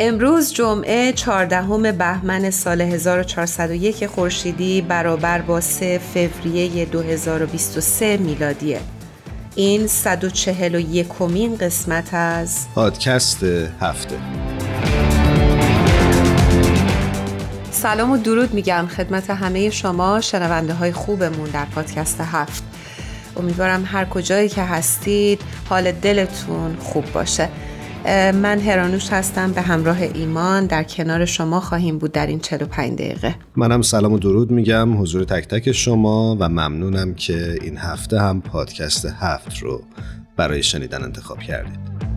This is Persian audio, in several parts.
امروز جمعه 14 بهمن سال 1401 خورشیدی برابر با 3 فوریه 2023 میلادیه. این 141 کمین قسمت از پادکست هفته. سلام و درود میگم خدمت همه شما شنونده های خوبمون در پادکست هفت. امیدوارم هر کجایی که هستید حال دلتون خوب باشه. من هرانوش هستم به همراه ایمان در کنار شما خواهیم بود در این 45 دقیقه. منم سلام و درود میگم حضور تک تک شما و ممنونم که این هفته هم پادکست هفت رو برای شنیدن انتخاب کردید.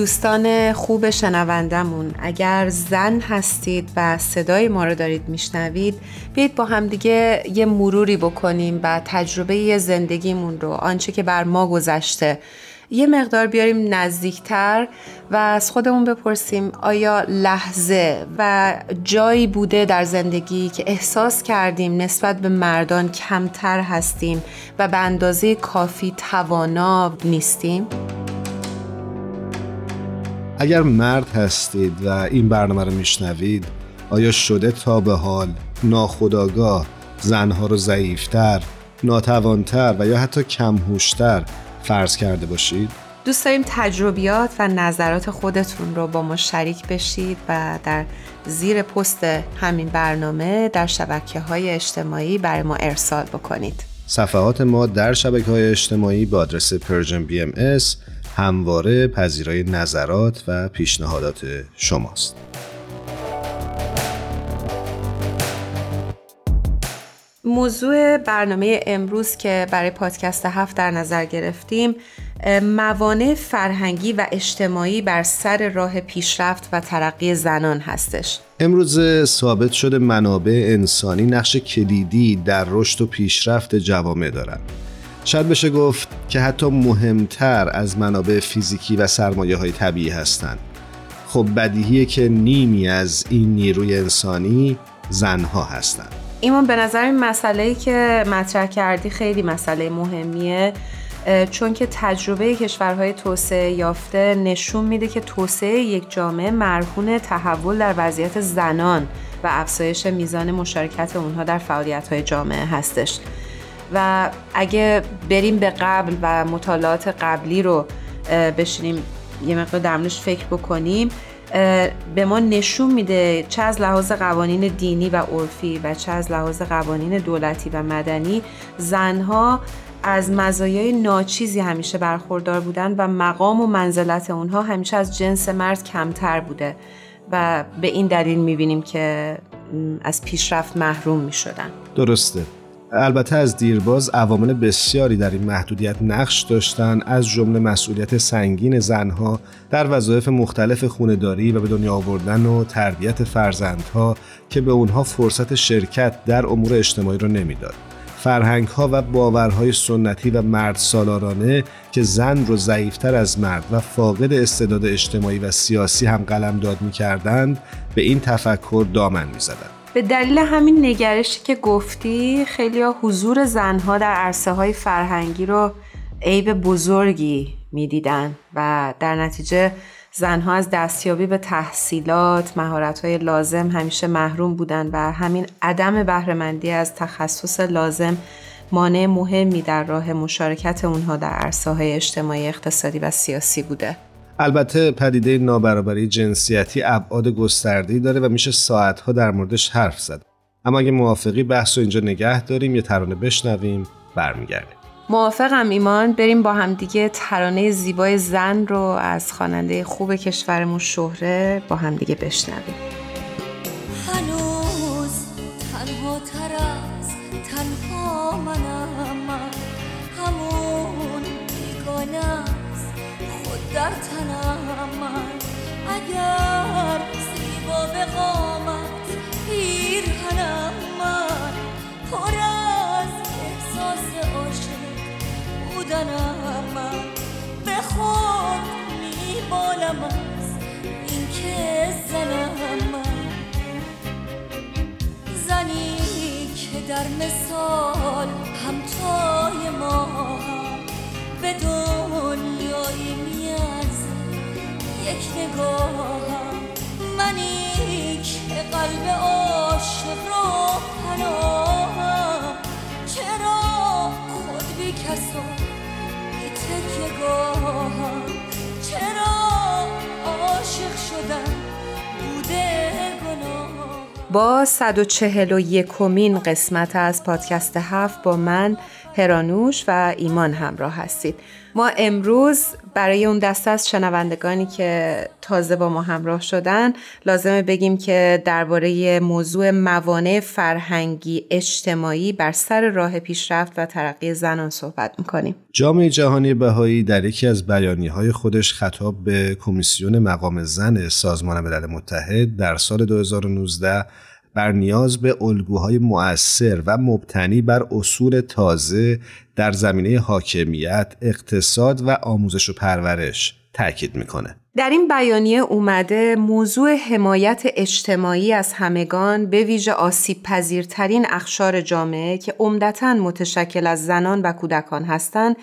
دوستان خوب شنوندمون اگر زن هستید و صدای ما رو دارید میشنوید بیایید با همدیگه یه مروری بکنیم و تجربه زندگیمون رو آنچه که بر ما گذشته یه مقدار بیاریم نزدیکتر و از خودمون بپرسیم آیا لحظه و جایی بوده در زندگی که احساس کردیم نسبت به مردان کمتر هستیم و به اندازه کافی توانا نیستیم؟ اگر مرد هستید و این برنامه رو میشنوید آیا شده تا به حال ناخداگاه زنها رو ضعیفتر، ناتوانتر و یا حتی کمهوشتر فرض کرده باشید؟ دوست داریم تجربیات و نظرات خودتون رو با ما شریک بشید و در زیر پست همین برنامه در شبکه های اجتماعی برای ما ارسال بکنید صفحات ما در شبکه های اجتماعی با آدرس Persian BM همواره پذیرای نظرات و پیشنهادات شماست. موضوع برنامه امروز که برای پادکست هفت در نظر گرفتیم موانع فرهنگی و اجتماعی بر سر راه پیشرفت و ترقی زنان هستش امروز ثابت شده منابع انسانی نقش کلیدی در رشد و پیشرفت جوامع دارند شاید بشه گفت که حتی مهمتر از منابع فیزیکی و سرمایه های طبیعی هستند. خب بدیهیه که نیمی از این نیروی انسانی زنها هستند. ایمان به نظر این مسئله که مطرح کردی خیلی مسئله مهمیه چون که تجربه کشورهای توسعه یافته نشون میده که توسعه یک جامعه مرهون تحول در وضعیت زنان و افزایش میزان مشارکت اونها در فعالیت جامعه هستش و اگه بریم به قبل و مطالعات قبلی رو بشینیم یه مقدار درمونش فکر بکنیم به ما نشون میده چه از لحاظ قوانین دینی و عرفی و چه از لحاظ قوانین دولتی و مدنی زنها از مزایای ناچیزی همیشه برخوردار بودن و مقام و منزلت اونها همیشه از جنس مرد کمتر بوده و به این دلیل می‌بینیم که از پیشرفت محروم می‌شدن. درسته. البته از دیرباز عوامل بسیاری در این محدودیت نقش داشتن از جمله مسئولیت سنگین زنها در وظایف مختلف خونداری و به دنیا آوردن و تربیت فرزندها که به اونها فرصت شرکت در امور اجتماعی را نمی‌داد. فرهنگ ها و باورهای سنتی و مرد سالارانه که زن رو ضعیفتر از مرد و فاقد استعداد اجتماعی و سیاسی هم قلم داد می کردند به این تفکر دامن می زدند. به دلیل همین نگرشی که گفتی خیلی ها حضور زنها در عرصه های فرهنگی رو عیب بزرگی می‌دیدن و در نتیجه زنها از دستیابی به تحصیلات، های لازم همیشه محروم بودن و همین عدم بهرهمندی از تخصص لازم مانع مهمی در راه مشارکت اونها در عرصه های اجتماعی اقتصادی و سیاسی بوده. البته پدیده نابرابری جنسیتی ابعاد گسترده‌ای داره و میشه ساعتها در موردش حرف زد. اما اگه موافقی بحث رو اینجا نگه داریم یه ترانه بشنویم برمیگردیم. موافقم ایمان. بریم با همدیگه ترانه زیبای زن رو از خواننده خوب کشورمون شهره با همدیگه بشنویم. اگر زیبا به قامت پیرهنم من پر از احساس عاشق بودنم من. به خود میبالم از اینکه زنم من. زنی که در مثال همتای ما هم به یک نگاهم منی که قلب عاشق رو پناهم چرا خود بی کسا بی تکیه گاهم چرا عاشق شدم با 141 کمین قسمت از پادکست هفت با من هرانوش و ایمان همراه هستید. ما امروز برای اون دسته از شنوندگانی که تازه با ما همراه شدن لازمه بگیم که درباره موضوع موانع فرهنگی اجتماعی بر سر راه پیشرفت و ترقی زنان صحبت می‌کنیم. جامعه جهانی بهایی در یکی از بیانی های خودش خطاب به کمیسیون مقام زن سازمان ملل متحد در سال 2019 بر نیاز به الگوهای مؤثر و مبتنی بر اصول تازه در زمینه حاکمیت، اقتصاد و آموزش و پرورش تاکید می‌کنه. در این بیانیه اومده موضوع حمایت اجتماعی از همگان به ویژه آسیب پذیرترین اخشار جامعه که عمدتا متشکل از زنان و کودکان هستند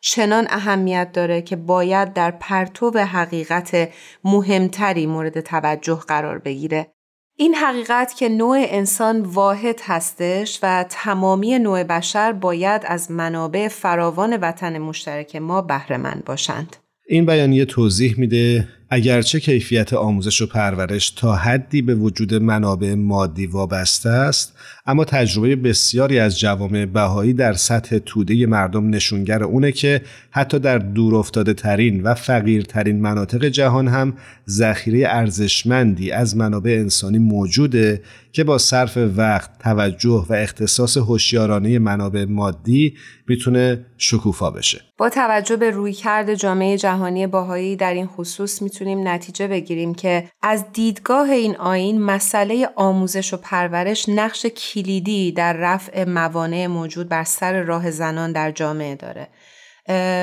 چنان اهمیت داره که باید در پرتو حقیقت مهمتری مورد توجه قرار بگیره این حقیقت که نوع انسان واحد هستش و تمامی نوع بشر باید از منابع فراوان وطن مشترک ما بهرهمند باشند. این بیانیه توضیح میده اگرچه کیفیت آموزش و پرورش تا حدی به وجود منابع مادی وابسته است اما تجربه بسیاری از جوامع بهایی در سطح توده مردم نشونگر اونه که حتی در دور افتاده ترین و فقیرترین مناطق جهان هم ذخیره ارزشمندی از منابع انسانی موجوده که با صرف وقت، توجه و اختصاص هوشیارانه منابع مادی می‌تونه شکوفا بشه. با توجه به رویکرد جامعه جهانی باهایی در این خصوص می‌تونیم نتیجه بگیریم که از دیدگاه این آین مسئله آموزش و پرورش نقش کلیدی در رفع موانع موجود بر سر راه زنان در جامعه داره.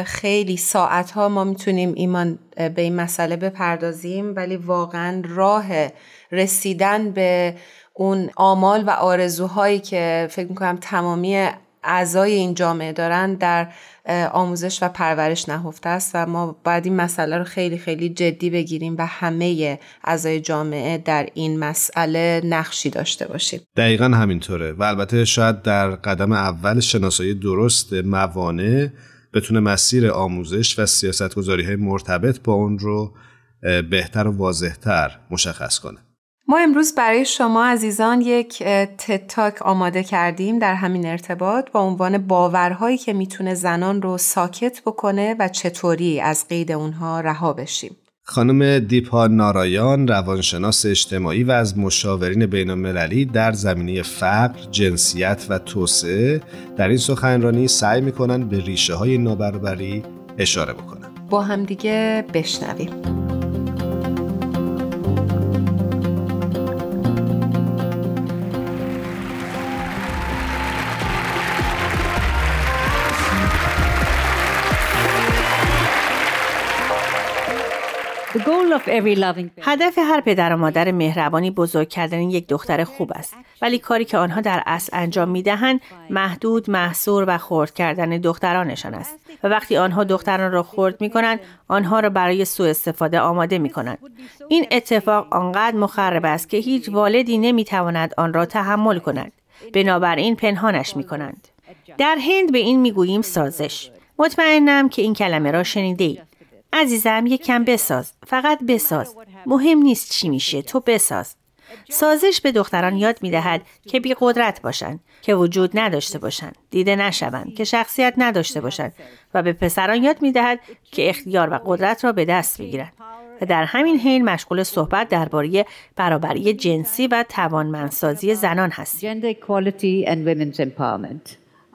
خیلی ساعت ها ما می‌تونیم ایمان به این مسئله بپردازیم ولی واقعا راه رسیدن به اون آمال و آرزوهایی که فکر می‌کنم تمامی اعضای این جامعه دارن در آموزش و پرورش نهفته است و ما باید این مسئله رو خیلی خیلی جدی بگیریم و همه اعضای جامعه در این مسئله نقشی داشته باشیم. دقیقا همینطوره و البته شاید در قدم اول شناسایی درست موانع بتونه مسیر آموزش و سیاستگذاری های مرتبط با اون رو بهتر و واضحتر مشخص کنه. ما امروز برای شما عزیزان یک تتاک آماده کردیم در همین ارتباط با عنوان باورهایی که می‌تونه زنان رو ساکت بکنه و چطوری از قید اونها رها بشیم. خانم دیپا نارایان روانشناس اجتماعی و از مشاورین بین المللی در زمینه فقر، جنسیت و توسعه در این سخنرانی سعی می‌کنن به ریشه های نابرابری اشاره بکنن. با همدیگه بشنویم. هدف هر پدر و مادر مهربانی بزرگ کردن یک دختر خوب است. ولی کاری که آنها در اصل انجام می دهند محدود محصور و خرد کردن دخترانشان است. و وقتی آنها دختران را خرد می کنند آنها را برای سوء استفاده آماده می کنند این اتفاق آنقدر مخرب است که هیچ والدی نمی تواند آن را تحمل کند. بنابراین پنهانش می کنند در هند به این می‌گوییم سازش. مطمئنم که این کلمه را شنیده ای. عزیزم یک کم بساز. فقط بساز. مهم نیست چی میشه. تو بساز. سازش به دختران یاد می دهد که بی قدرت باشند، که وجود نداشته باشند، دیده نشوند، که شخصیت نداشته باشند و به پسران یاد می دهد که اختیار و قدرت را به دست بگیرند. و در همین حین مشغول صحبت درباره برابری جنسی و توانمندسازی زنان هستیم.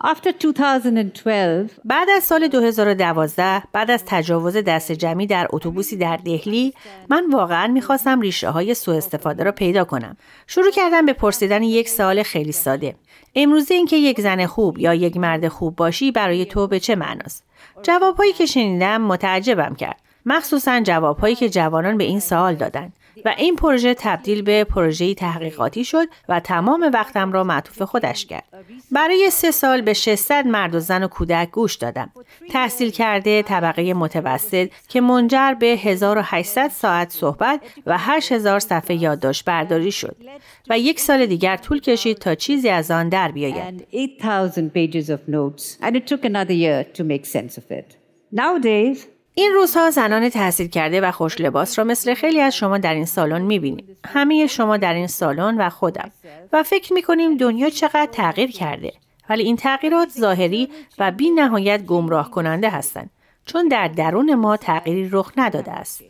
After 2012, بعد از سال 2012 بعد از تجاوز دست جمعی در اتوبوسی در دهلی من واقعا می‌خواستم ریشه های سوء استفاده را پیدا کنم. شروع کردم به پرسیدن یک سوال خیلی ساده. امروزه اینکه یک زن خوب یا یک مرد خوب باشی برای تو به چه معناست؟ جوابهایی که شنیدم متعجبم کرد. مخصوصا جوابهایی که جوانان به این سوال دادند و این پروژه تبدیل به پروژه تحقیقاتی شد و تمام وقتم را معطوف خودش کرد. برای سه سال به 600 مرد و زن و کودک گوش دادم. تحصیل کرده طبقه متوسط که منجر به 1800 ساعت صحبت و 8000 صفحه یادداشت برداری شد و یک سال دیگر طول کشید تا چیزی از آن در بیاید. Nowadays, این روزها زنان تحصیل کرده و خوش لباس را مثل خیلی از شما در این سالن می‌بینیم. همه شما در این سالن و خودم. و فکر می‌کنیم دنیا چقدر تغییر کرده. ولی این تغییرات ظاهری و بی نهایت گمراه کننده هستند. چون در درون ما تغییری رخ نداده است.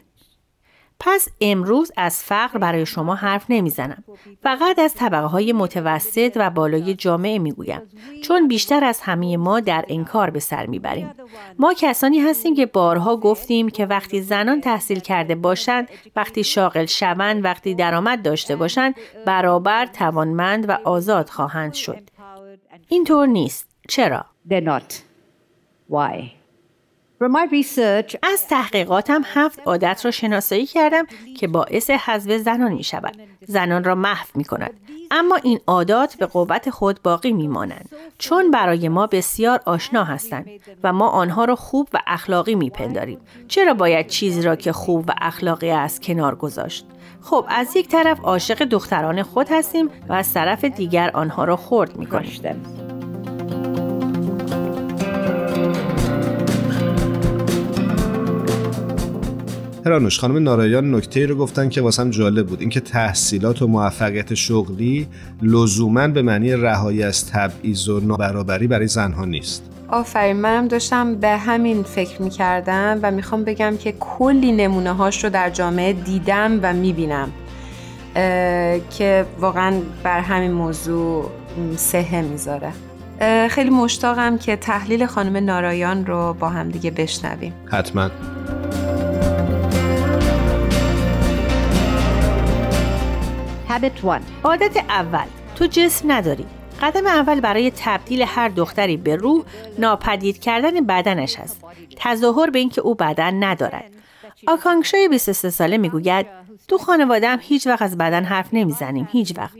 پس امروز از فقر برای شما حرف نمی‌زنم. فقط از طبقه های متوسط و بالای جامعه می‌گویم. چون بیشتر از همه ما در انکار به سر می‌بریم. ما کسانی هستیم که بارها گفتیم که وقتی زنان تحصیل کرده باشند، وقتی شاغل شوند، وقتی درآمد داشته باشند، برابر توانمند و آزاد خواهند شد. اینطور نیست. چرا؟ Why? از تحقیقاتم هفت عادت را شناسایی کردم که باعث حذف زنان می شود. زنان را محو می کند. اما این عادات به قوت خود باقی می مانند. چون برای ما بسیار آشنا هستند و ما آنها را خوب و اخلاقی می پنداریم. چرا باید چیزی را که خوب و اخلاقی است کنار گذاشت؟ خب از یک طرف عاشق دختران خود هستیم و از طرف دیگر آنها را خرد می کنیم. هرانوش خانم نارایان نکته رو گفتن که واسم جالب بود. اینکه تحصیلات و موفقیت شغلی لزوما به معنی رهایی از تبعیض و نابرابری برای زنها نیست. آفرین منم داشتم به همین فکر می‌کردم و می‌خوام بگم که کلی نمونه هاش رو در جامعه دیدم و می‌بینم. که واقعا بر همین موضوع سهه می‌ذاره. خیلی مشتاقم که تحلیل خانم نارایان رو با هم دیگه بشنویم. حتما. عادت اول. تو جسم نداری. قدم اول برای تبدیل هر دختری به روح ناپدید کردن بدنش است تظاهر به اینکه او بدن ندارد. آکانگشای 23 ساله می‌گوید تو خانوادم هیچ وقت از بدن حرف نمی‌زنیم هیچ وقت.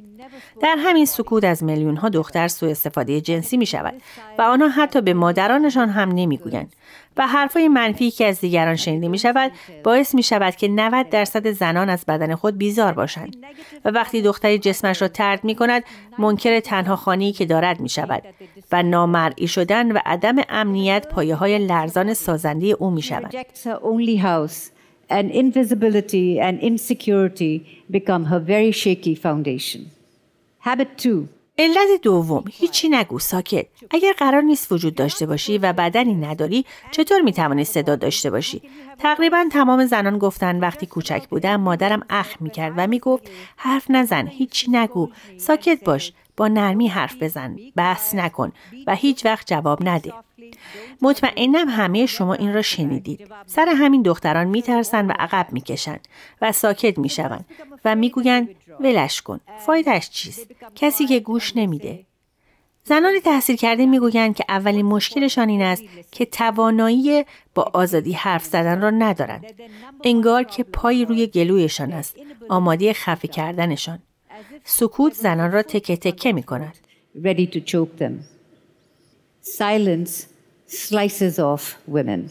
در همین سکوت از میلیون ها دختر سوء استفاده جنسی می شود و آنها حتی به مادرانشان هم نمی‌گویند. و حرفای منفی که از دیگران شنیده می شود باعث می شود که 90 درصد زنان از بدن خود بیزار باشند و وقتی دختری جسمش را ترد می کند منکر تنها خانی که دارد می شود و نامرئی شدن و عدم امنیت پایه های لرزان سازنده او می شود. Habit 2 علت دوم هیچی نگو ساکت. اگر قرار نیست وجود داشته باشی و بدنی نداری چطور می‌توانی صدا داشته باشی؟ تقریبا تمام زنان گفتن وقتی کوچک بودم مادرم اخ می‌کرد و می‌گفت حرف نزن هیچی نگو. ساکت باش. با نرمی حرف بزن. بحث نکن. و هیچ وقت جواب نده. مطمئنم همه شما این را شنیدید. سر همین دختران میترسند و عقب می‌کشند و ساکت می‌شوند و می‌گویند ولش کن. فایدهش چیست؟ کسی که گوش نمیده. زنان تحصیل کرده می‌گویند که اولین مشکلشان این است که توانایی با آزادی حرف زدن را ندارند. انگار که پای روی گلویشان است. آماده خفه کردنشان. سکوت زنان را تکه تکه می کند. Slices off women.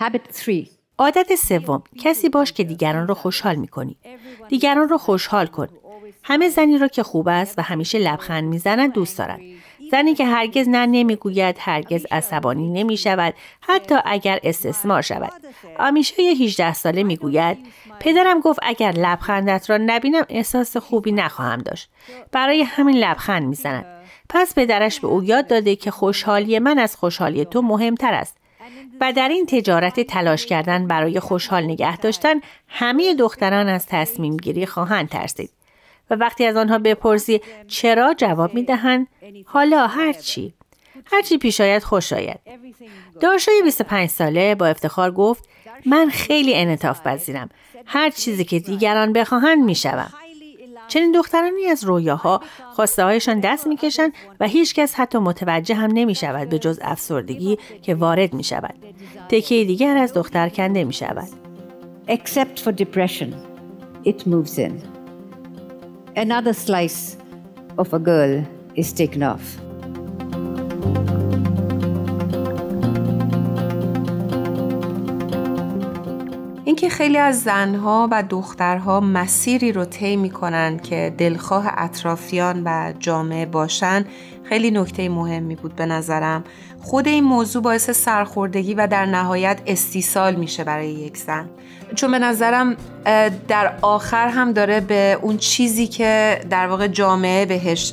Habit 3. عادت سوم کسی باش که دیگران رو خوشحال می کنی. دیگران رو خوشحال کن. همه زنی را که خوب است و همیشه لبخند می‌زند دوست دارد زنی که هرگز نه نمی‌گوید هرگز عصبانی نمی شود حتی اگر استثمار شود آمیشه 18 ساله می‌گوید پدرم گفت اگر لبخندت را نبینم احساس خوبی نخواهم داشت برای همین لبخند می‌زند پس پدرش به او یاد داده که خوشحالی من از خوشحالی تو مهمتر است. و در این تجارت تلاش کردن برای خوشحال نگه داشتن همه دختران از تصمیم گیری خواهند ترسید. و وقتی از آنها بپرسی چرا جواب می دهند حالا هرچی هرچی پیش آید خوش آید. داشای 25 ساله با افتخار گفت من خیلی انطاف پذیرم. هر چیزی که دیگران بخواهند می‌شوم. چنین دخترانی از رویاها خواسته هایشان دست می‌کشند و هیچکس حتی متوجه هم نمی شود به جز افسردگی که وارد می شود. تکه دیگر از دختر کنده می شود. Except for depression, it moves in. Another slice of a girl is taken off. اینکه خیلی از زنها و دخترها مسیری رو طی می‌کنن که دلخواه اطرافیان و جامعه باشن خیلی نکته مهمی بود به نظرم. خود این موضوع باعث سرخوردگی و در نهایت استیصال میشه برای یک زن. چون به نظرم در آخر هم داره به اون چیزی که در واقع جامعه بهش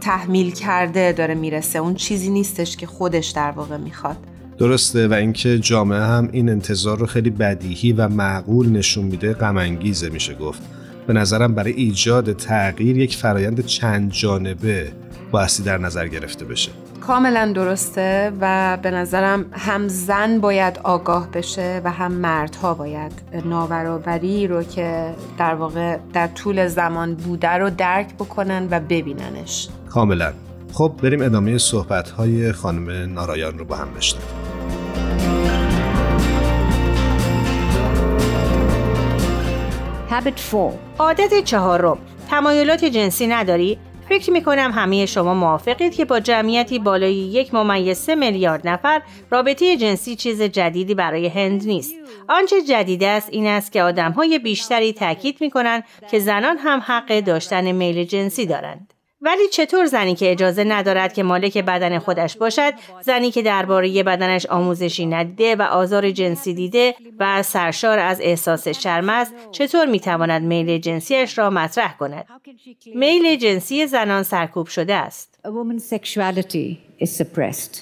تحمیل کرده داره می‌رسه. اون چیزی نیستش که خودش در واقع می‌خواد. درسته و اینکه جامعه هم این انتظار رو خیلی بدیهی و معقول نشون میده غم میشه گفت. به نظرم برای ایجاد تغییر یک فرایند چند جانبه بایستی در نظر گرفته بشه. کاملا درسته و به نظرم هم زن باید آگاه بشه و هم مردها باید نابرابری رو که در واقع در طول زمان بوده رو درک بکنن و ببیننش. کاملا. خب بریم ادامه صحبت های خانم نارایان رو با هم بشنویم. Habit 4. عادت چهارم تمایلات جنسی نداری؟ فکر می کنم همه شما موافقید که با جمعیتی بالای یک ممیز سه میلیارد نفر رابطه جنسی چیز جدیدی برای هند نیست. آنچه جدید است این است که آدمهای بیشتری تاکید می کنند که زنان هم حق داشتن میل جنسی دارند. ولی چطور زنی که اجازه ندارد که مالک بدن خودش باشد زنی که درباره بدنش آموزشی ندیده و آزار جنسی دیده و سرشار از احساس شرم است چطور می‌تواند میل جنسیش را مطرح کند؟ میل جنسی زنان سرکوب شده است. A woman's sexuality is suppressed.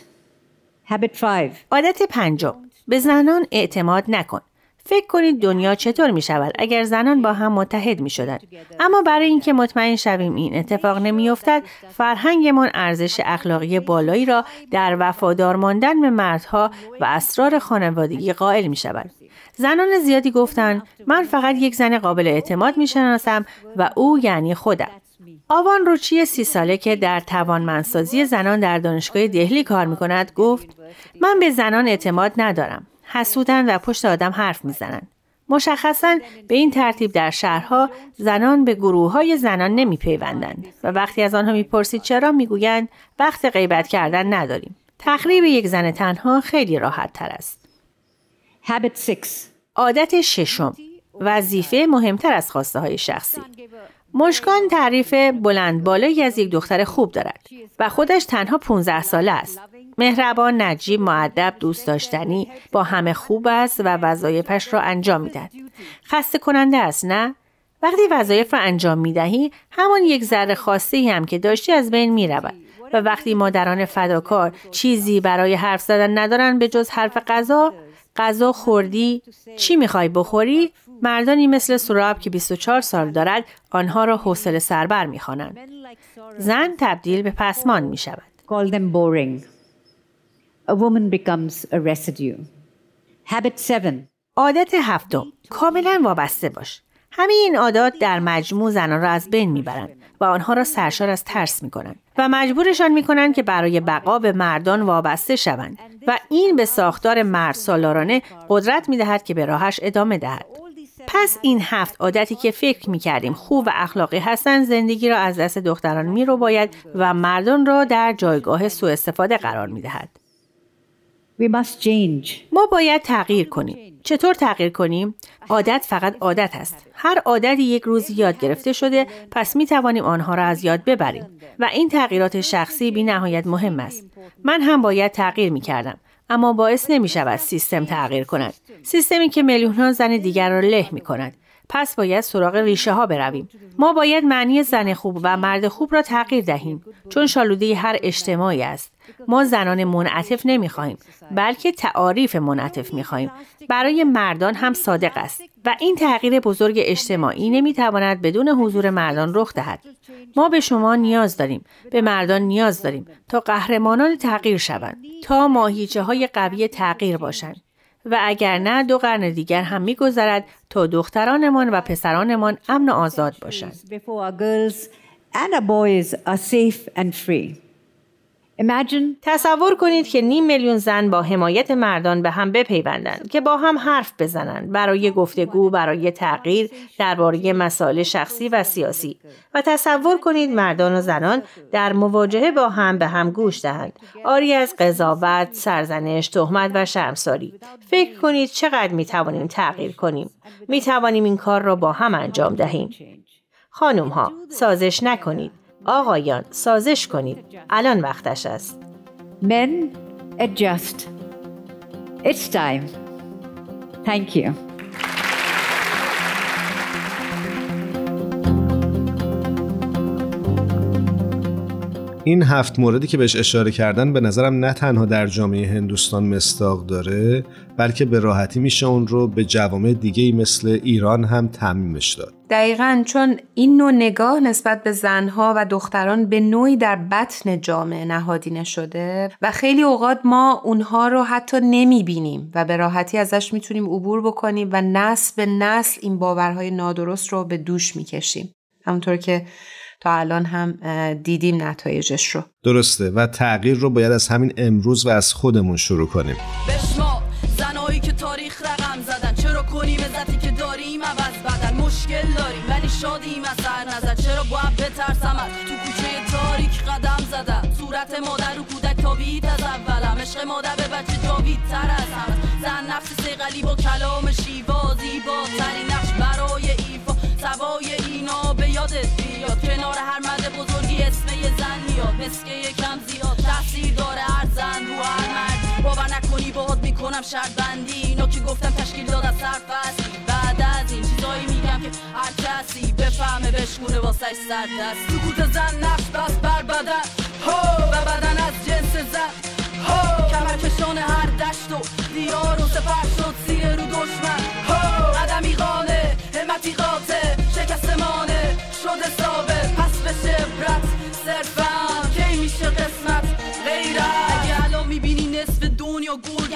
Habit 5. عادت پنجم. به زنان اعتماد نکن. فکر کنید دنیا چطور می شود اگر زنان با هم متحد می شدن. اما برای اینکه مطمئن شویم این اتفاق نمی افتد فرهنگمان ارزش اخلاقی بالایی را در وفادار ماندن به مردها و اسرار خانوادگی قائل می شود. زنان زیادی گفتند من فقط یک زن قابل اعتماد می شناسم و او یعنی خودم. آوان روچی سی ساله که در توانمندسازی زنان در دانشگاه دهلی کار می کند گفت من به زنان اعتماد ندارم. حسودن و پشت آدم حرف می‌زنند. مشخصا به این ترتیب در شهرها زنان به گروه های زنان نمی پیوندند و وقتی از آنها می‌پرسید چرا می‌گویند وقت غیبت کردن نداریم. تخریب یک زن تنها خیلی راحت تر است. Habit 6. عادت ششم وظیفه مهمتر از خواسته های شخصی مشکان تعریف بلند بالایی از یک دختر خوب دارد و خودش تنها 15 ساله است. مهربان، نجیب، معدب، دوست داشتنی، با همه خوب است و وظایفش را انجام می‌دهد. خسته کننده است نه؟ وقتی وظایف را انجام می دهی، همان یک ذره خواسته هم که داشتی از بین می رود. و وقتی مادران فداکار چیزی برای حرف زدن ندارن به جز حرف غذا، غذا خوردی، چی می‌خوای بخوری؟ مردانی مثل سراب که 24 سال دارد آنها را حوصله سربر می‌خوانند. زن تبدیل به پسمان می شود. Call them boring. A woman becomes a residue. Habit 7. عادت هفتم کاملا وابسته باش. همه این عادات در مجموع زنان را از بین می‌برند و آنها را سرشار از ترس می‌کنند و مجبورشان می‌کنند که برای بقا به مردان وابسته شوند و این به ساختار مرد سالارانه قدرت می‌دهد که به راهش ادامه دهد. پس این هفت عادتی که فکر می کردیم خوب و اخلاقی هستند زندگی را از دست دختران می رو باید و مردان را در جایگاه سوء استفاده قرار می دهد. We must change. ما باید تغییر کنیم. چطور تغییر کنیم؟ عادت فقط عادت است. هر عادتی یک روز یاد گرفته شده پس می توانیم آنها را از یاد ببریم و این تغییرات شخصی بی نهایت مهم است. من هم باید تغییر می کردم. اما باعث نمی شود سیستم تغییر کند. سیستمی که میلیون ها زن دیگر را له می کند. پس باید سراغ ریشه ها برویم. ما باید معنی زن خوب و مرد خوب را تغییر دهیم چون شالوده هر اجتماعی است. ما زنان منعطف نمی خواهیم بلکه تعاریف منعطف می خواهیم. برای مردان هم صادق است و این تغییر بزرگ اجتماعی نمی تواند بدون حضور مردان رخ دهد. ما به شما نیاز داریم به مردان نیاز داریم تا قهرمانان تغییر شوند تا ماهیچه های قوی تغییر باشند و اگر نه دو قرن دیگر هم میگذرد تا دخترانمان و پسرانمان امن و آزاد باشند. Imagine. تصور کنید که نیم میلیون زن با حمایت مردان به هم بپیوندند که با هم حرف بزنند برای گفتگو برای تغییر درباره مسائل شخصی و سیاسی. و تصور کنید مردان و زنان در مواجهه با هم به هم گوش دهند. آری از قضاوت سرزنش تهمت و شرمساری. فکر کنید چقدر می توانیم تغییر کنیم. می توانیم این کار را با هم انجام دهیم. خانم ها سازش نکنید. آقایان سازش کنید الان وقتش است men adjust. It's time. Thank you. این هفت موردی که بهش اشاره کردن به نظرم نه تنها در جامعه هندوستان مستاق داره بلکه به راحتی میشه اون رو به جوامع دیگه مثل ایران هم تعمیمش داد. دقیقا چون این نوع نگاه نسبت به زنها و دختران به نوعی در بطن جامعه نهادینه شده و خیلی اوقات ما اونها رو حتی نمی‌بینیم و به راحتی ازش می‌تونیم عبور بکنیم و نسل به نسل این باورهای نادرست رو به دوش می‌کشیم. همونطور که تا الان هم دیدیم نتایجش رو. درسته و تغییر رو باید از همین امروز و از خودمون شروع کنیم. بشما زنایی که تاریخ رقم زدن چرا کنیم عزتی که داریم عوض بدن؟ مشکل داریم ولی شادیم از سر نزد چرا باید بترسم از تو کوچه تاریک قدم زدم. صورت مادر رو کودک تابید از اولم. عشق مادر به بچه جاوید تر از هم زن نفس سیغلی با کلام شیوا زیبا ترین نقش برای ایفا. سوای اینا به یادت کنار هر مرد بزرگی اسم یه زن میاد. مسکه یکم زیاد. تاثیر داره هر زن رو هر مرد. باور نکنی باهات می‌کنم شرط بندی اینا که گفتم تشکیل داد از سرفصل بعد از این چیزایی میگم که هر کسی بفهمه بشکونه واسش سر دست سکوت زن نقش بس بر بدن. هو و بدن از جنس زن. هو کمر کشان هر دشت و دیار و سپر شد سیه رو دشمن. هو قدمی قانه همتی قاطع شکست مانه شده ثابت.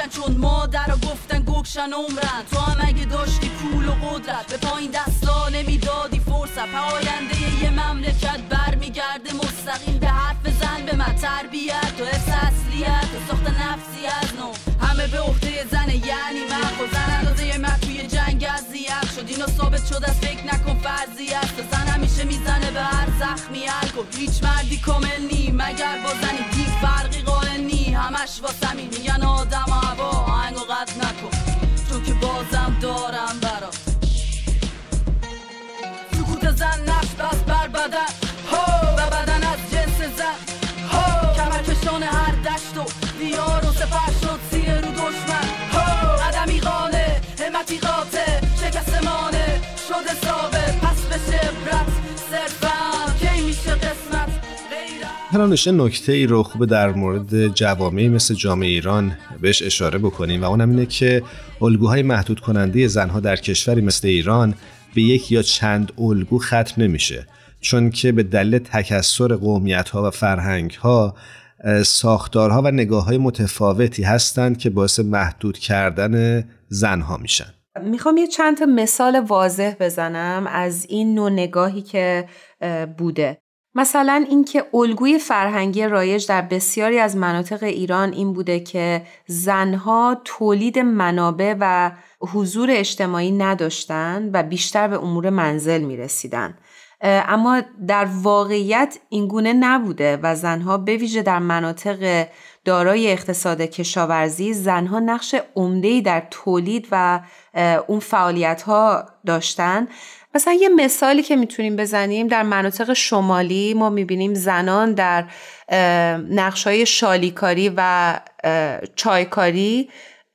گرگن چون مادر گفتن گکشن عمرن. تو هم اگه داشتی پول و قدرت به پایین دستا نمی‌دادی فرصت. پاینده یه مملکت برمیگرده مستقیم به حرف زن به من. تربیت و حفظ اصلیت و ساخت نفسی از نو. همه به عهده زنه یعنی من. خود زن اندازه من توی جنگ اذیت شد. اینو ثابت شد از فکر نکن فرضیت زن همیشه می‌زنه به هر زخمی الگو هیچ مردی کامل نی مگر با زنی فرقی قائل نی. همش واسمی. میگن آدم غیرت هر آنشه نکته ای رو خوب در مورد جوامعی مثل جامعه ایران بهش اشاره بکنیم و اونم اینه که الگوهای محدود کننده زنها در کشوری مثل ایران به یک یا چند الگو ختم نمیشه چون که به دلیل تکسر قومیت ها و فرهنگ ها ساختارها و نگاه های متفاوتی هستند که باعث محدود کردن زنها میشن. می‌خوام یه چند تا مثال واضح بزنم از این نوع نگاهی که بوده. مثلا اینکه الگوی فرهنگی رایج در بسیاری از مناطق ایران این بوده که زنها تولید منابع و حضور اجتماعی نداشتن و بیشتر به امور منزل می رسیدن. اما در واقعیت این گونه نبوده و زنها به ویژه در مناطق دارای اقتصاد کشاورزی زنها نقش عمده‌ای در تولید و اون فعالیت ها داشتن مثلا یه مثالی که می‌تونیم بزنیم در مناطق شمالی ما می‌بینیم زنان در نقشای شالیکاری و چایکاری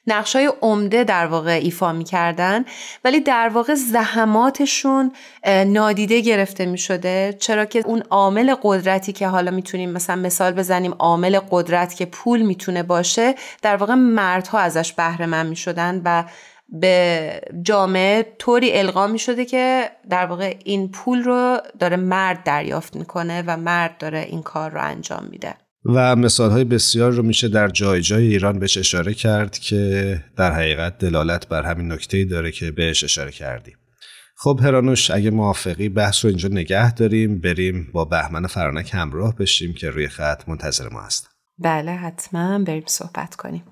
نقشای عمده در واقع ایفا می‌کردن ولی در واقع زحماتشون نادیده گرفته می شده چرا که اون عامل قدرتی که حالا می‌تونیم مثلا مثال بزنیم عامل قدرت که پول می‌تونه باشه در واقع مردها ازش بهره من می شدن و به جامعه طوری القا می شده که در واقع این پول رو داره مرد دریافت می‌کنه و مرد داره این کار رو انجام میده. و مثال های بسیار رو میشه در جای جای ایران بهش اشاره کرد که در حقیقت دلالت بر همین نکته داره که بهش اشاره کردیم. خب هرانوش اگه موافقی بحث رو اینجا نگه داریم بریم با بهمن فرانک همراه بشیم که روی خط منتظر ما هستن. بله حتما بریم صحبت کنیم.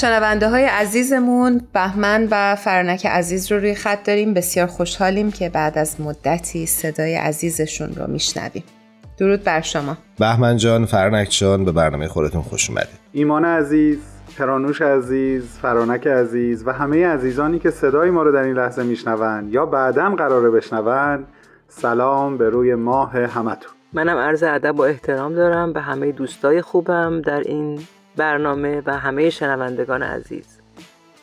شنونده های عزیزمون بهمن و فرانک عزیز رو روی خط داریم. بسیار خوشحالیم که بعد از مدتی صدای عزیزشون رو میشنویم. درود بر شما. بهمن جان فرانک جان به برنامه خودتون خوش اومدید. ایمان عزیز پرانوش عزیز فرانک عزیز و همه عزیزانی که صدای ما رو در این لحظه میشنوند یا بعدم قراره بشنوند سلام به روی ماه همتون. منم عرض ادب و احترام دارم. به همه دوستای خوبم در این برنامه و همه شنوندگان عزیز.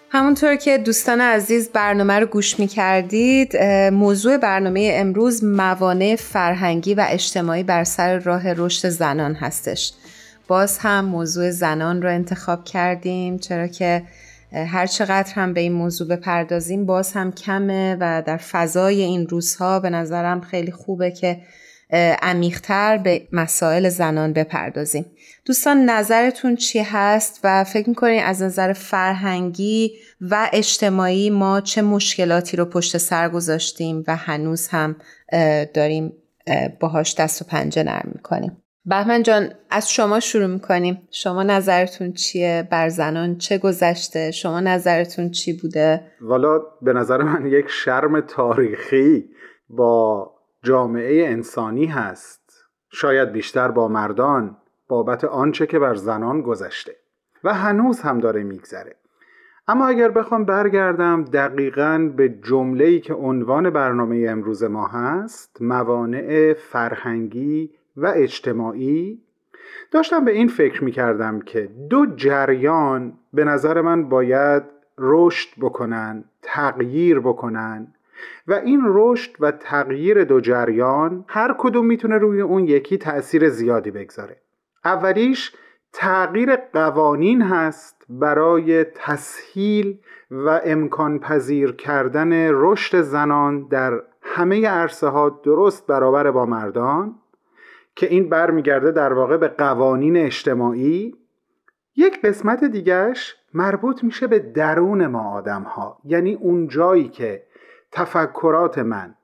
همونطور که دوستان عزیز برنامه رو گوش می کردید موضوع برنامه امروز موانع فرهنگی و اجتماعی بر سر راه رشد زنان هستش. باز هم موضوع زنان رو انتخاب کردیم چرا که هر چقدر هم به این موضوع بپردازیم باز هم کمه و در فضای این روزها به نظرم خیلی خوبه که عمیقتر به مسائل زنان بپردازیم. دوستان نظرتون چی هست و فکر می‌کنید از نظر فرهنگی و اجتماعی ما چه مشکلاتی رو پشت سر گذاشتیم و هنوز هم داریم باهاش دست و پنجه نرم می‌کنیم؟ بهمن جان از شما شروع می‌کنیم. شما نظرتون چیه؟ بر زنان چه گذشته؟ شما نظرتون چی بوده؟ والا به نظر من یک شرم تاریخی با جامعه انسانی هست. شاید بیشتر با مردان بابت آنچه که بر زنان گذشته. و هنوز هم داره میگذره. اما اگر بخوام برگردم دقیقا به جمله که عنوان برنامه امروز ما هست موانع فرهنگی و اجتماعی داشتم به این فکر می کردم که دو جریان به نظر من باید رشد بکنن تغییر بکنن و این رشد و تغییر دو جریان هر کدوم می‌تونه روی اون یکی تأثیر زیادی بگذاره. اولیش تغییر قوانین هست برای تسهیل و امکان پذیر کردن رشد زنان در همه عرصه ها درست برابر با مردان که این برمیگرده در واقع به قوانین اجتماعی. یک قسمت دیگهش مربوط میشه به درون ما آدم ها یعنی اون جایی که تفکرات من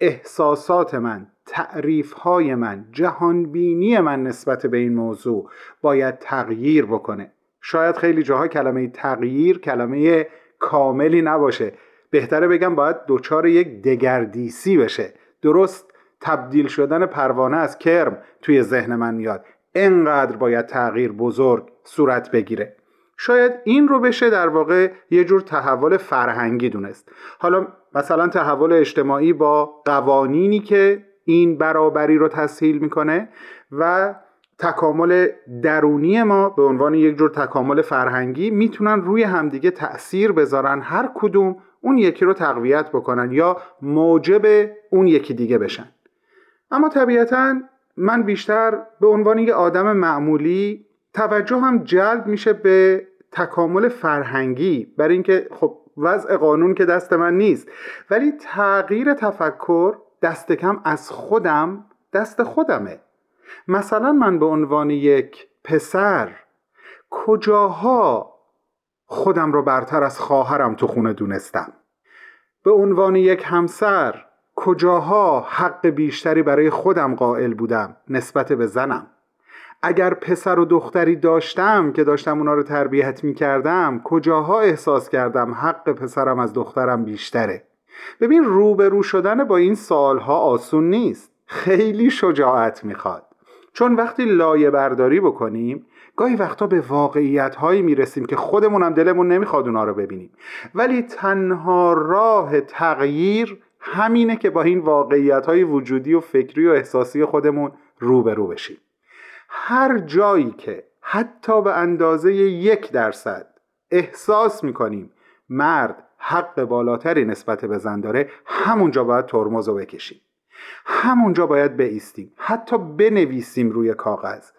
احساسات من تعریف های من جهانبینی من نسبت به این موضوع باید تغییر بکنه. شاید خیلی جاها کلمه تغییر کلمه کاملی نباشه. بهتره بگم باید دچار یک دگردیسی بشه. درست تبدیل شدن پروانه از کرم توی ذهن من میاد. انقدر باید تغییر بزرگ صورت بگیره. شاید این رو بشه در واقع یه جور تحول فرهنگی دونست. حالا مثلا تحول اجتماعی با قوانینی که این برابری رو تسهیل می‌کنه و تکامل درونی ما به عنوان یک جور تکامل فرهنگی می‌تونن روی همدیگه تأثیر بذارن هر کدوم اون یکی رو تقویت بکنن یا موجب اون یکی دیگه بشن. اما طبیعتا من بیشتر به عنوان یک آدم معمولی توجه هم جلب میشه به تکامل فرهنگی برای اینکه خب وضع قانون که دست من نیست. ولی تغییر تفکر دست کم از خودم دست خودمه. مثلا من به عنوان یک پسر کجاها خودم رو برتر از خواهرم تو خونه دونستم؟ به عنوان یک همسر کجاها حق بیشتری برای خودم قائل بودم نسبت به زنم؟ اگر پسر و دختری داشتم که داشتم اونا رو تربیت می کردم کجاها احساس کردم حق پسرم از دخترم بیشتره؟ ببین روبرو شدن با این سالها آسون نیست. خیلی شجاعت می‌خواد. چون وقتی لایه برداری بکنیم گاهی وقتا به واقعیت هایی می‌رسیم که خودمون هم دلمون نمی‌خواد اونا رو ببینیم. ولی تنها راه تغییر همینه که با این واقعیت های وجودی و فکری و احساسی خودمون روبرو بشیم. هر جایی که حتی به اندازه یک درصد احساس می‌کنیم مرد حق بالاتری نسبت به زن داره همونجا باید ترمز رو بکشیم. همونجا باید بیستیم حتی بنویسیم روی کاغذ.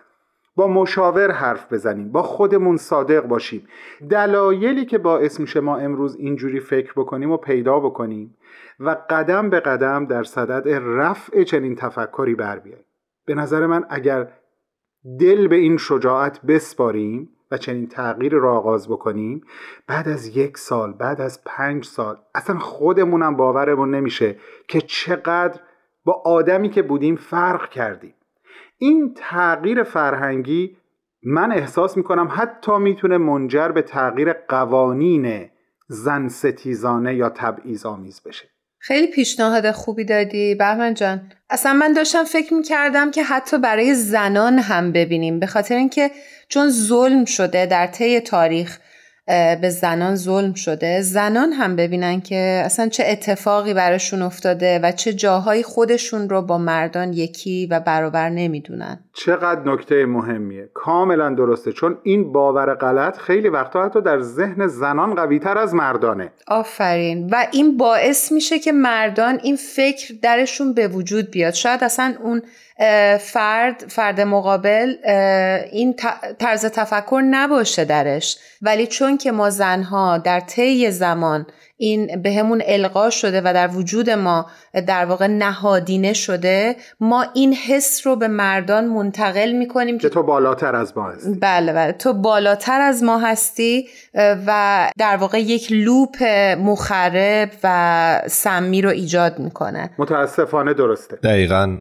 با مشاور حرف بزنیم. با خودمون صادق باشیم. دلایلی که باعث میشه ما امروز اینجوری فکر بکنیم و پیدا بکنیم و قدم به قدم در صدد رفع چنین تفکری بر بیاییم. به نظر من اگر دل به این شجاعت بسپاریم و چنین تغییر را آغاز بکنیم. بعد از یک سال بعد از پنج سال اصلا خودمونم باورمون نمیشه که چقدر با آدمی که بودیم فرق کردیم. این تغییر فرهنگی من احساس می‌کنم حتی می‌تونه منجر به تغییر قوانین زن ستیزانه یا تبعیض آمیز بشه. خیلی پیشنهاد خوبی دادی بهمن جان. اصلا من داشتم فکر می‌کردم که حتی برای زنان هم ببینیم به خاطر اینکه چون ظلم شده در طی تاریخ به زنان ظلم شده. زنان هم ببینن که اصلا چه اتفاقی براشون افتاده و چه جاهای خودشون رو با مردان یکی و برابر نمی‌دونن. چقدر نکته مهمیه. کاملا درسته. چون این باور غلط خیلی وقتا حتی در ذهن زنان قوی تر از مردانه. آفرین. و این باعث میشه که مردان این فکر درشون به وجود بیاد. شاید اصلا اون فرد فرد مقابل این طرز تفکر نباشه درش. ولی چون که ما زنها در طی زمان این به همون القا شده و در وجود ما در واقع نهادینه شده ما این حس رو به مردان منتقل می‌کنیم که تو بالاتر از ما هستی. بله بله. تو بالاتر از ما هستی و در واقع یک لوپ مخرب و سمی رو ایجاد می‌کنه. متاسفانه درسته. دقیقا.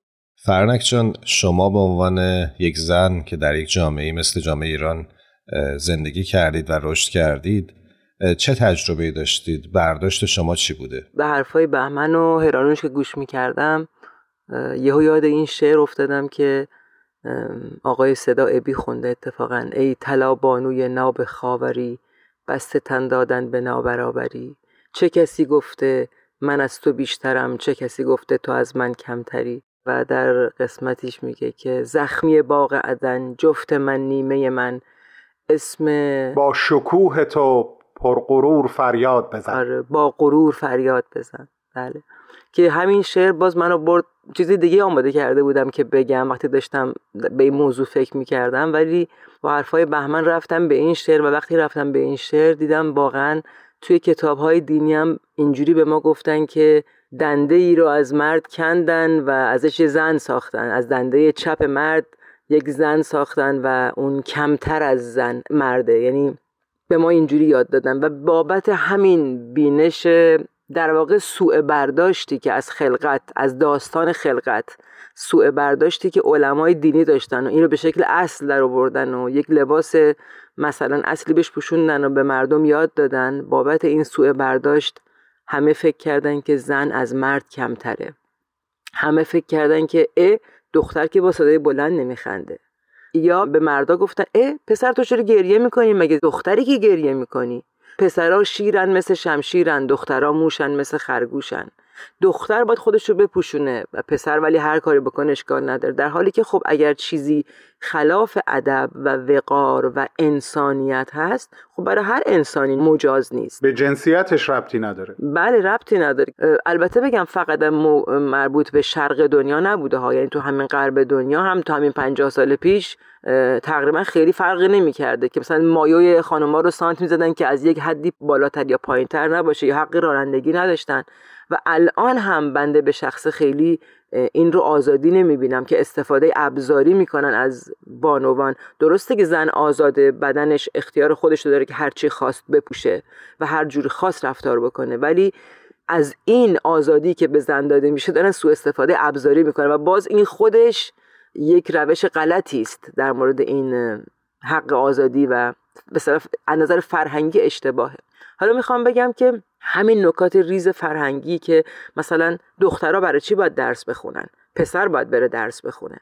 فرنک جان شما به عنوان یک زن که در یک جامعه مثل جامعه ایران زندگی کردید و رشد کردید چه تجربه داشتید؟ برداشت شما چی بوده؟ به حرفای بهمن و هرانوش که گوش می‌کردم یهو یاد این شعر افتادم که آقای صدا ابی خونده اتفاقا ای طلا بانوی ناب خاوری بسته تن دادن به نابرابری چه کسی گفته من از تو بیشترم چه کسی گفته تو از من کمتری و در قسمتیش میگه که زخمی باغ عدن جفت من نیمه من اسم با شکوه تو پرغرور فریاد بزن. آره با غرور فریاد بزن. بله. که همین شعر باز منو برد چیز دیگه آماده کرده بودم که بگم. وقتی داشتم به این موضوع فکر می‌کردم ولی با حرفای بهمن رفتم به این شعر و وقتی رفتم به این شعر دیدم واقعا توی کتاب های دینی هم اینجوری به ما گفتن که دنده ای رو از مرد کندن و ازش زن ساختن. از دنده چپ مرد یک زن ساختن و اون کمتر از زن مرده. یعنی به ما اینجوری یاد دادن. و بابت همین بینش در واقع سوء برداشتی که از خلقت از داستان خلقت سوء برداشتی که علمای دینی داشتن و این رو به شکل اصل در آوردن و یک لباس مثلا اصلی بهش پوشوندن و به مردم یاد دادن بابت این سوء برداشت همه فکر کردن که زن از مرد کمتره. همه فکر کردن که ا دختر که با صدای بلند نمیخنده. یا به مردا گفتن اه پسر تو چرا گریه می‌کنی؟ مگه دختری که گریه می‌کنی؟ پسرا شیرن مثل شمشیرن دخترا موشن مثل خرگوشن. دختر باید خودش رو بپوشونه و پسر ولی هر کاری بکنه اشکال نداره. در حالی که خب اگر چیزی خلاف ادب و وقار و انسانیت هست خب برای هر انسانی مجاز نیست. به جنسیتش ربطی نداره. بله ربطی نداره. البته بگم فقط مربوط به شرق دنیا نبوده ها. یعنی تو همین غرب دنیا هم تا همین 50 سال پیش تقریبا خیلی فرقی نمی کرده که مثلا مایوی خانوما رو سانت زدن که از یک حدی بالاتر یا پایینتر نباشه یا حق رانندگی نداشتن. و الان هم بنده به شخص خیلی این رو آزادی نمی‌بینم که استفاده ابزاری می‌کنن از بانوان. درسته که زن آزاده بدنش اختیار خودش رو داره که هرچی خواست بپوشه و هر جوری خواست رفتار بکنه. ولی از این آزادی که به زن داده میشه دارن سوء استفاده ابزاری می‌کنن و باز این خودش یک روش غلطی است در مورد این حق آزادی و به از نظر فرهنگی اشتباهه. حالا می‌خوام بگم که همین نکات ریز فرهنگی که مثلا دخترها برای چی باید درس بخونن؟ پسر باید بره درس بخونه.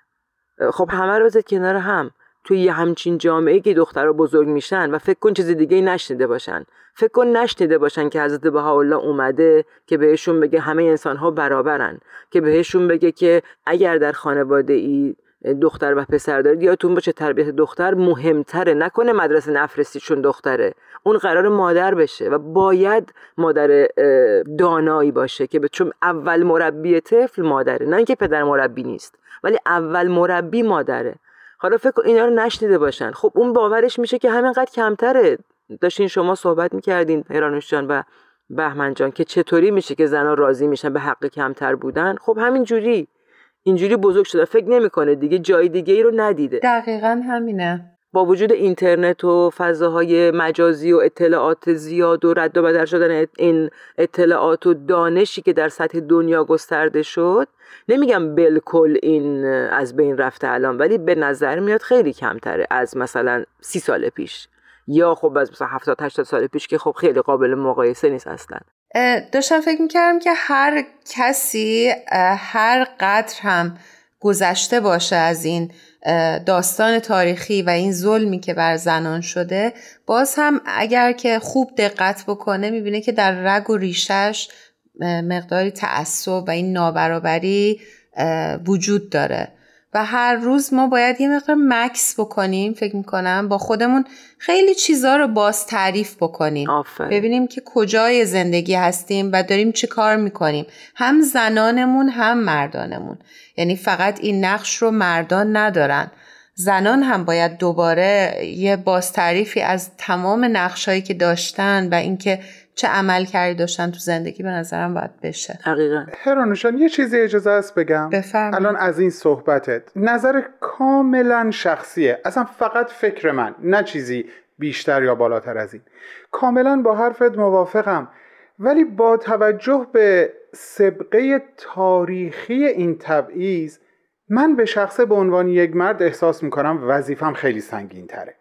خب همه رو کنار هم. توی یه همچین جامعه که دخترها بزرگ میشن و فکر کن چیز دیگه نشنیده باشن. فکر کن نشنیده باشن که حضرت بهاءالله اومده که بهشون بگه همه انسان ها برابرن. که بهشون بگه که اگر در خانواده ای دختر و پسر دارید یادتون باشه تربیت دختر مهمتره. نکنه مدرسه نفرستی چون دختره. اون قرار مادر بشه و باید مادر دانایی باشه که چون اول مربی طفل مادره. نه اینکه پدر مربی نیست ولی اول مربی مادره. حالا فکر اینا رو نشنیده باشن. خب اون باورش میشه که همینقدر کمتره. داشتین شما صحبت می‌کردین هرانوش جان و بهمن جان که چطوری میشه که زنها راضی میشن به حق کمتر بودن؟ خب همین جوری اینجوری بزرگ شده. فکر نمی‌کنه دیگه جای دیگه ای رو ندیده. دقیقا همینه. با وجود اینترنت و فضاهای مجازی و اطلاعات زیاد و رد و بدل شدن این اطلاعات و دانشی که در سطح دنیا گسترده شد نمیگم بالکل این از بین رفته الان ولی به نظر میاد خیلی کمتره از مثلا سی سال پیش. یا خب از مثلا 70 80 سال پیش که خب خیلی قابل مقایسه نیست اصلا. داشتم فکر می‌کردم که هر کسی هر قدر هم گذشته باشه از این داستان تاریخی و این ظلمی که بر زنان شده باز هم اگر که خوب دقت بکنه می‌بینه که در رگ و ریشش مقداری تعصب و این نابرابری وجود داره. و هر روز ما باید یه مقدار مکس بکنیم فکر می‌کنم با خودمون خیلی چیزا رو باز تعریف بکنیم. ببینیم که کجای زندگی هستیم و داریم چه کار می‌کنیم. هم زنانمون هم مردانمون. یعنی فقط این نقش رو مردان ندارن. زنان هم باید دوباره یه باز تعریفی از تمام نقشهایی که داشتن و اینکه چه عمل کردی داشتن تو زندگی؟ به نظرم باید بشه. حقیقا هرانوشان یه چیزی اجازه است بگم؟ بفرم. الان از این صحبتت. نظر کاملا شخصیه. اصلا فقط فکر من نه چیزی بیشتر یا بالاتر از این. کاملا با حرفت موافقم. ولی با توجه به سبقه تاریخی این تبعیض من به شخصه به عنوان یک مرد احساس می‌کنم وظیفم خیلی سنگین تره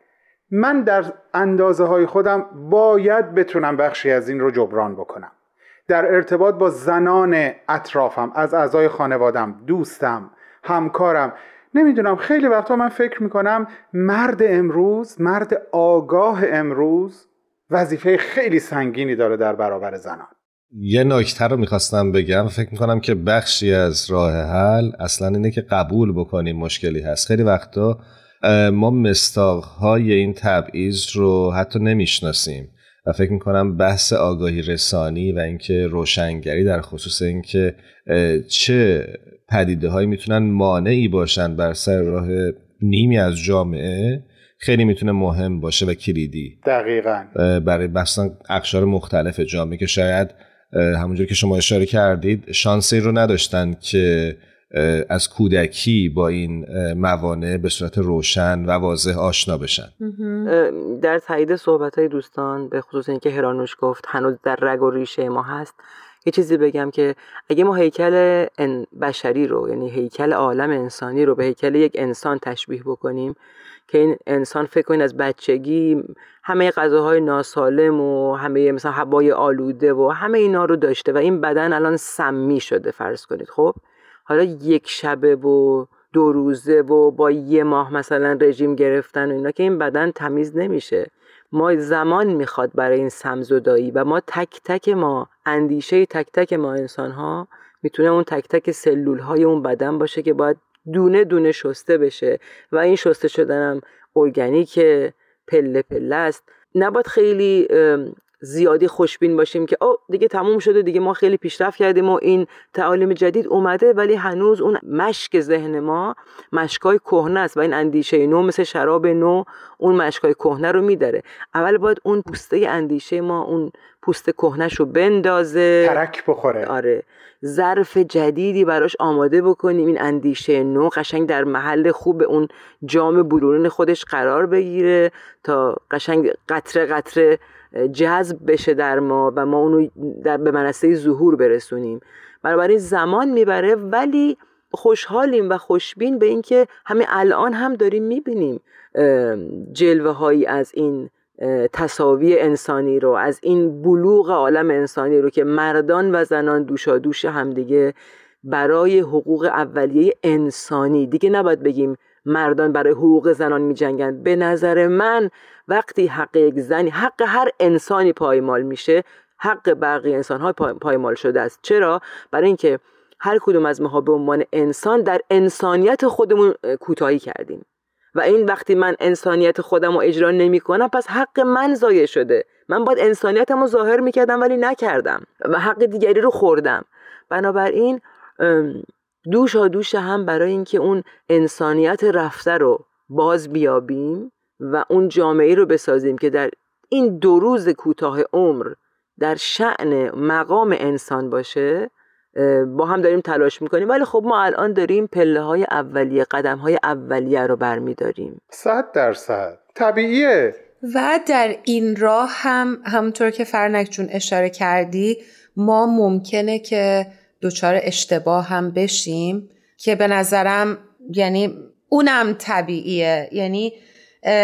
من در اندازه های خودم باید بتونم بخشی از این رو جبران بکنم. در ارتباط با زنان اطرافم از اعضای خانوادم دوستم همکارم. نمی‌دونم خیلی وقتا من فکر می‌کنم مرد امروز مرد آگاه امروز وظیفه خیلی سنگینی داره در برابر زنان. یه نکته رو می‌خواستم بگم. فکر می‌کنم که بخشی از راه حل اصلا اینه که قبول بکنیم مشکلی هست. خیلی وقتا ما مستاقهای این تبعیض رو حتی نمی‌شناسیم و فکر می‌کنم بحث آگاهی رسانی و اینکه روشنگری در خصوص اینکه چه پدیده هایی می‌تونن مانعی باشن بر سر راه نیمی از جامعه خیلی می‌تونه مهم باشه و کلیدی. دقیقا. برای مثلا اقشار مختلف جامعه که شاید همونجور که شما اشاره کردید شانسی رو نداشتن که از کودکی با این موانع به صورت روشن و واضح آشنا بشن. در تایید صحبت های دوستان به خصوص اینکه هرانوش گفت هنوز در رگ و ریشه ما هست یه چیزی بگم که اگه ما هیکل بشری رو یعنی هیکل عالم انسانی رو به هیکل یک انسان تشبیه بکنیم که این انسان فکر کنید از بچگی همه غذاهای ناسالم و همه مثلا هوای آلوده و همه اینا رو داشته و این بدن الان سمی شده فرض کنید خب؟ حالا یک شبه و دو روزه و با یه ماه مثلا رژیم گرفتن و اینا که این بدن تمیز نمیشه. ما زمان می‌خواد برای این سمزدایی و ما تک تک ما اندیشه تک تک ما انسان ها می‌تونه اون تک تک سلول های اون بدن باشه که باید دونه دونه شسته بشه و این شسته شدنم ارگانیک پله پله است. نباید خیلی زیادی خوشبین باشیم که او دیگه تموم شده دیگه ما خیلی پیشرفت کردیم و این تعالیم جدید اومده ولی هنوز اون مشک ذهن ما مشکای کهنه است و این اندیشه نو مثل شراب نو اون مشکای کهنه رو میداره. اول باید اون پوسته اندیشه ما اون پوست کهنش رو بندازه. ترک بخوره. آره. ظرف جدیدی براش آماده بکنیم. این اندیشه نو قشنگ در محل خوب اون جام برونین خودش قرار بگیره تا قشنگ قطره قطره جذب بشه در ما و ما اونو در به منصه ظهور برسونیم. بنابراین زمان می‌بره ولی خوشحالیم و خوشبین به اینکه همین الان هم داریم می‌بینیم جلوه هایی از این تصاوی انسانی رو از این بلوغ عالم انسانی رو که مردان و زنان دوشا دوش همدیگه برای حقوق اولیه انسانی. دیگه نباید بگیم مردان برای حقوق زنان می جنگن به نظر من وقتی حق یک زنی حق هر انسانی پایمال میشه حق بقیه انسان های پایمال شده است. چرا؟ برای اینکه هر کدوم از ما به عنوان انسان در انسانیت خودمون کوتاهی کردیم. و این وقتی من انسانیت خودم رو اجرا نمی کنم پس حق من ضایع شده. من باید انسانیتم رو ظاهر می‌کردم ولی نکردم. و حق دیگری رو خوردم. بنابراین دوشا دوش هم برای اینکه اون انسانیت رفته رو باز بیابیم و اون جامعه رو بسازیم که در این دو روز کوتاه عمر در شعن مقام انسان باشه با هم داریم تلاش می‌کنیم. ولی خب ما الان داریم پله های اولیه قدم های اولیه رو برمیداریم. صد درصد. طبیعیه. و در این راه هم همونطور که فرنک جون اشاره کردی ما ممکنه که دچار اشتباه هم بشیم که به نظرم یعنی اونم طبیعیه. یعنی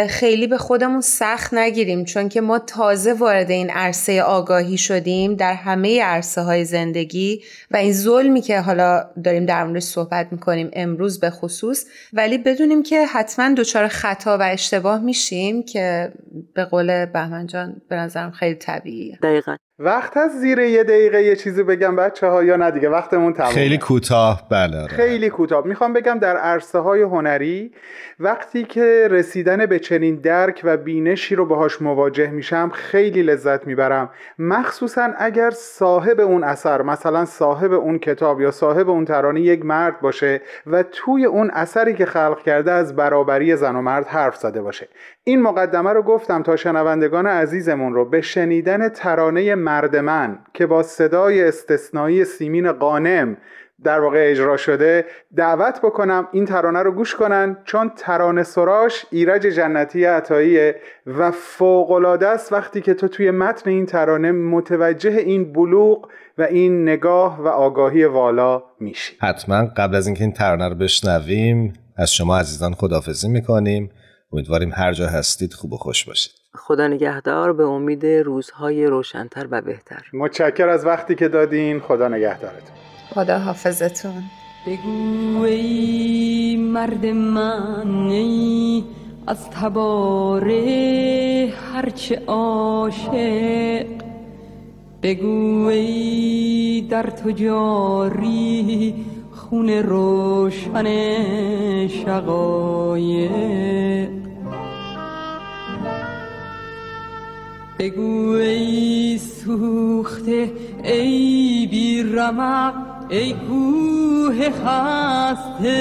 خیلی به خودمون سخت نگیریم چون که ما تازه وارد این عرصه آگاهی شدیم در همه عرصه های زندگی و این ظلمی که حالا داریم در موردش صحبت می‌کنیم امروز به خصوص. ولی بدونیم که حتما دچار خطا و اشتباه میشیم که به قول بهمن جان به نظرم خیلی طبیعیه. دقیقا. وقت از زیر یه دقیقه یه چیزی بگم بچه ها یا نه دیگه؟ وقتمون تمومه. خیلی کوتاه بله آره. خیلی کوتاه. می‌خوام بگم در عرصه های هنری وقتی که رسیدن به چنین درک و بینشی رو باهاش مواجه میشم خیلی لذت می‌برم. مخصوصا اگر صاحب اون اثر مثلا صاحب اون کتاب یا صاحب اون ترانه یک مرد باشه و توی اون اثری که خلق کرده از برابری زن و مرد حرف زده باشه. این مقدمه رو گفتم تا شنوندگان عزیزمون رو. به شنیدن ترانه مرد من که با صدای استثنایی سیمین قانم در واقع اجرا شده دعوت بکنم این ترانه رو گوش کنن چون ترانه سراش ایرج جنتی عطاییه و فوقلاده است وقتی که تو توی متن این ترانه متوجه این بلوغ و این نگاه و آگاهی والا میشی. حتما قبل از اینکه این ترانه رو بشنویم از شما عزیزان خدافزی می‌کنیم. امیدواریم هر جا هستید خوب و خوش باشید. خدا نگهدار به امید روزهای روشنتر و بهتر. متشکر از وقتی که دادین. خدا نگهدارتون. خدا حافظتون بگو ای مرد من ای از تباره هرچه عاشق. بگو ای در تجاری خون روشن شقایق. بگو ای سوخته ای بی رمق ای کوه خسته.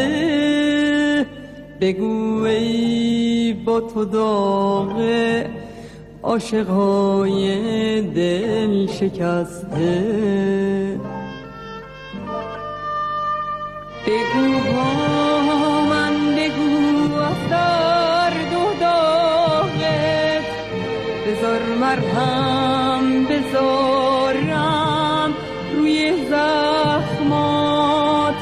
بگو ای با تو داغه عاشقای دل شکسته. بگو مرهم بذارم روی زخمات.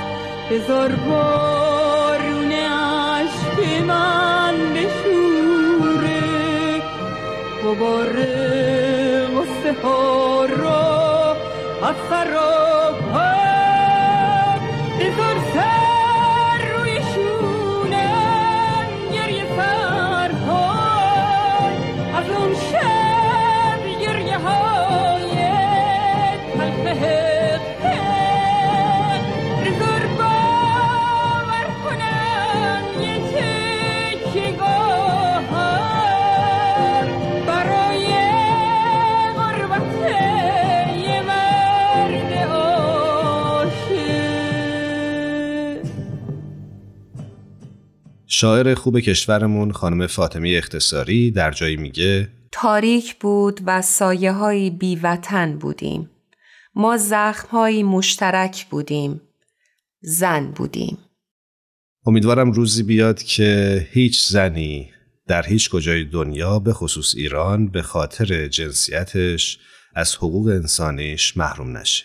بذار بارون عشق من بشوره. غبار غصه ها رو از شاعر خوب کشورمون خانم فاطمه اختصاری در جایی میگه تاریک بود و سایه های بیوطن بودیم. ما زخم های مشترک بودیم. زن بودیم. امیدوارم روزی بیاد که هیچ زنی در هیچ کجای دنیا به خصوص ایران به خاطر جنسیتش از حقوق انسانیش محروم نشه.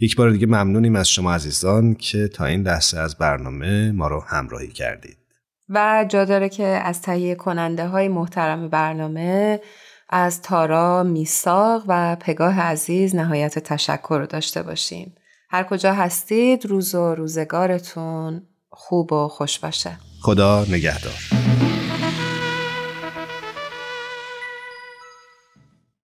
یک بار دیگه ممنونیم از شما عزیزان که تا این لحظه از برنامه ما رو همراهی کردید. و جا داره که از تهیه کننده های محترم برنامه از تارا میساق و پگاه عزیز نهایت تشکر رو داشته باشیم. هر کجا هستید روز و روزگارتون خوب و خوش باشه. خدا نگهدار.